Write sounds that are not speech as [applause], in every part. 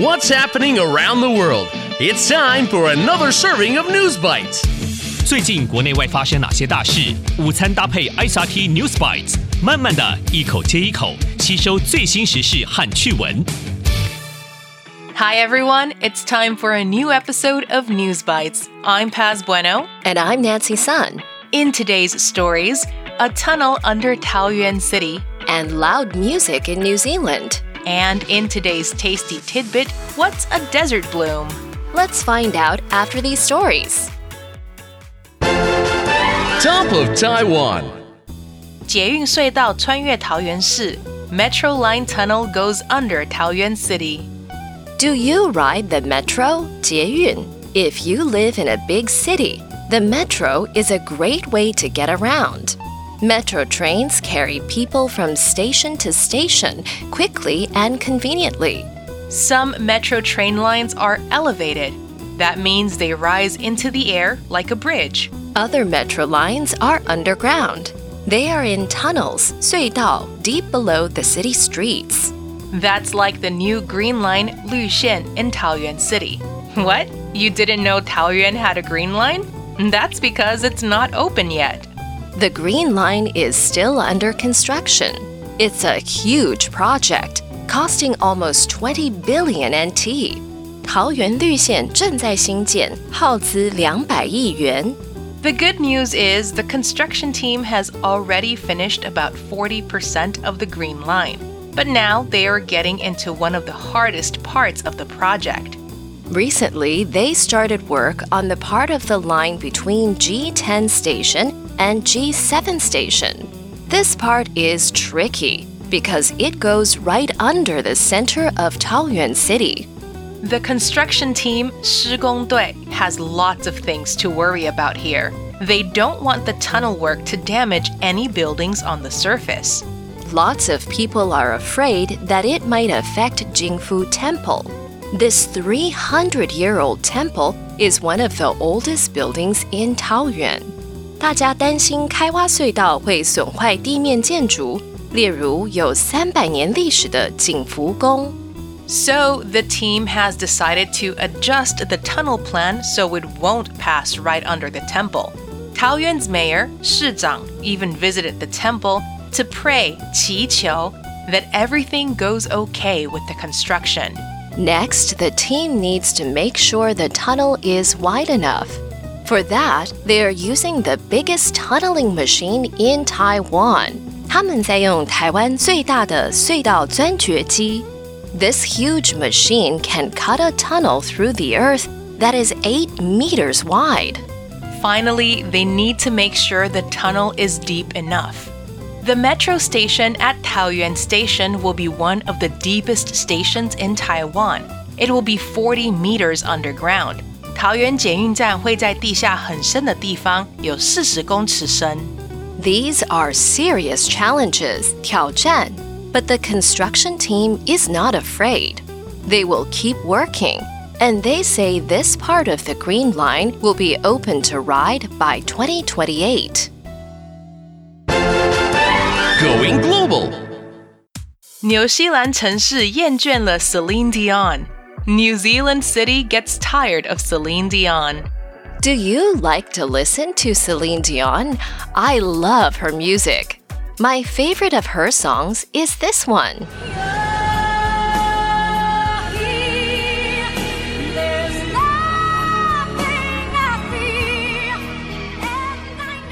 What's happening around the world? It's time for another serving of News Bites. 最近国内外发生哪些大事？午餐搭配 ICT News Bites，慢慢的一口接一口吸收最新时事和趣闻。 Hi everyone, it's time for a new episode of News Bites. I'm Paz Bueno. And I'm Nancy Sun. In today's stories, a tunnel under Taoyuan City, And loud music in New Zealand. and in today's tasty tidbit, what's a desert bloom? Let's find out after these stories. Top of Taiwan. 捷运隧道穿越桃园市 Metro Line tunnel goes under Taoyuan City. Do you ride the metro, 捷运? If you live in a big city, the metro is a great way to get around. Metro trains carry people from station to station quickly and conveniently. Some metro train lines are elevated. That means they rise into the air like a bridge. Other metro lines are underground. They are in tunnels, 隧道, deep below the city streets. That's like the new Green Line Lu in Taoyuan City. What? You didn't know Taoyuan had a green line? That's because it's not open yet. The Green Line is still under construction. It's a huge project, costing almost 20 billion NT. 桃园绿线正在兴建，耗资两百亿元。 The good news is the construction team has already finished about 40% of the Green Line. But now they are getting into one of the hardest parts of the project. Recently, they started work on the part of the line between G10 station and G7 station. This part is tricky because it goes right under the center of Taoyuan City. The construction team, 施工队, has lots of things to worry about here. They don't want the tunnel work to damage any buildings on the surface. Lots of people are afraid that it might affect Jingfu Temple. This 300 year old temple is one of the oldest buildings in Taoyuan. 大家担心开挖隧道会损坏地面建筑，例如有300年历史的景福宫。 So the team has decided to adjust the tunnel plan so it won't pass right under the temple. Taoyuan's mayor, Shi Zhang, even visited the temple to pray, 祈求, that everything goes okay with the construction. Next, the team needs to make sure the tunnel is wide enough. For that, they are using the biggest tunneling machine in Taiwan. 他们在用台湾最大的隧道钻掘机。This huge machine can cut a tunnel through the earth that is 8 meters wide. Finally, they need to make sure the tunnel is deep enough. The metro station at Taoyuan Station will be one of the deepest stations in Taiwan. It will be 40 meters underground. 桃园捷运站会在地下很深的地方，有四十公尺深。 These are serious challenges, 挑战, but the construction team is not afraid. They will keep working, and they say this part of the Green Line will be open to ride by 2028. Going global. 纽西兰城市厌倦了 Celine Dion. New Zealand city gets tired of Celine Dion. Do you like to listen to Celine Dion? I love her music. My favorite of her songs is this one.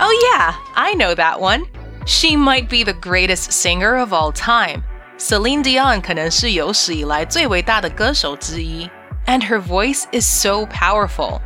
Oh, yeah, I know that one. She might be the greatest singer of all time. Celine Dion 可能是有史以来最伟大的歌手之一。And her voice is so powerful.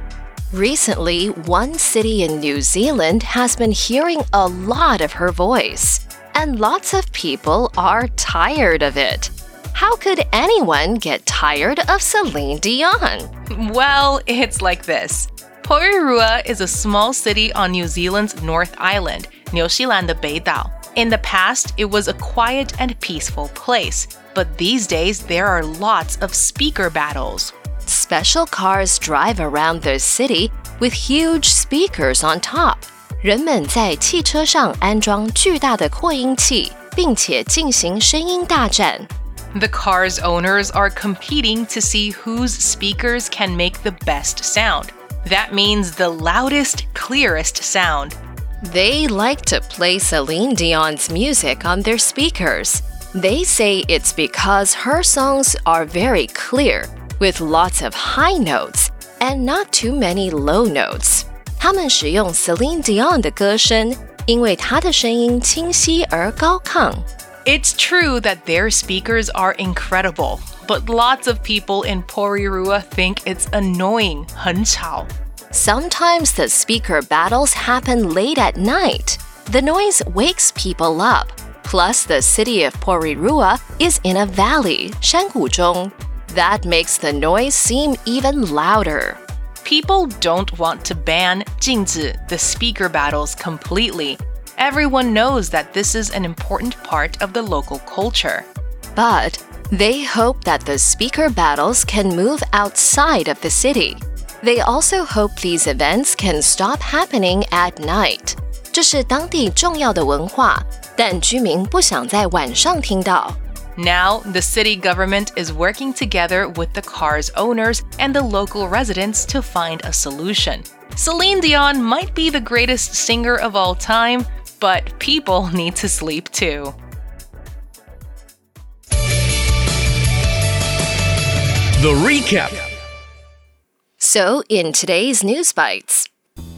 Recently, one city in New Zealand has been hearing a lot of her voice, and lots of people are tired of it. How could anyone get tired of Celine Dion? Well, it's like this. Porirua is a small city on New Zealand's North Island, 纽西兰的北岛. In the past, it was a quiet and peaceful place, but these days there are lots of speaker battles. Special cars drive around the city with huge speakers on top. 人们在汽车上安装巨大的扩音器，并且进行声音大战。 The car's owners are competing to see whose speakers can make the best sound. That means the loudest, clearest sound. They like to play Celine Dion's music on their speakers. They say it's because her songs are very clear, with lots of high notes and not too many low notes. 他们使用 Celine Dion 的歌声，因为她的声音清晰而高亢。It's true that their speakers are incredible, but lots of people in Porirua think it's annoying, 很吵. Sometimes the speaker battles happen late at night. The noise wakes people up. Plus, the city of Porirua is in a valley, Shanguzhong. That makes the noise seem even louder. People don't want to ban Jingzi, the speaker battles, completely. Everyone knows that this is an important part of the local culture. But they hope that the speaker battles can move outside of the city. They also hope these events can stop happening at night. 这是当地重要的文化，但居民不想在晚上听到。Now, the city government is working together with the car's owners and the local residents to find a solution. Celine Dion might be the greatest singer of all time, but people [laughs] need to sleep too. The recap. So, in today's News Bites,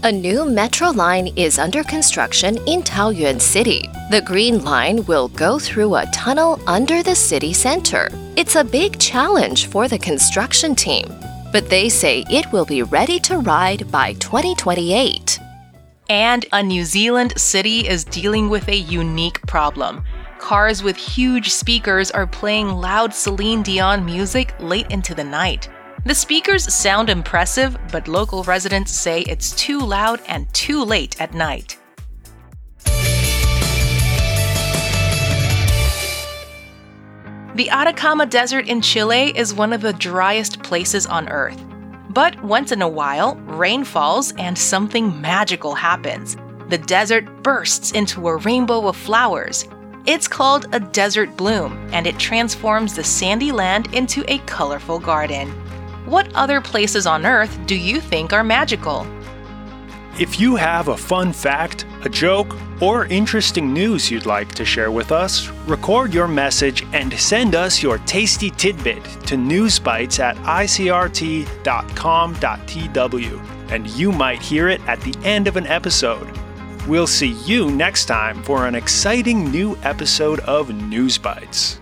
a new metro line is under construction in Taoyuan City. The Green Line will go through a tunnel under the city center. It's a big challenge for the construction team, but they say it will be ready to ride by 2028. And a New Zealand city is dealing with a unique problem. Cars with huge speakers are playing loud Celine Dion music late into the night. The speakers sound impressive, but local residents say it's too loud and too late at night. The Atacama Desert in Chile is one of the driest places on Earth. But once in a while, rain falls and something magical happens. The desert bursts into a rainbow of flowers. It's called a desert bloom, and it transforms the sandy land into a colorful garden. What other places on Earth do you think are magical? If you have a fun fact, a joke, or interesting news you'd like to share with us, record your message and send us your tasty tidbit to newsbites at icrt.com.tw, and you might hear it at the end of an episode. We'll see you next time for an exciting new episode of News Bites.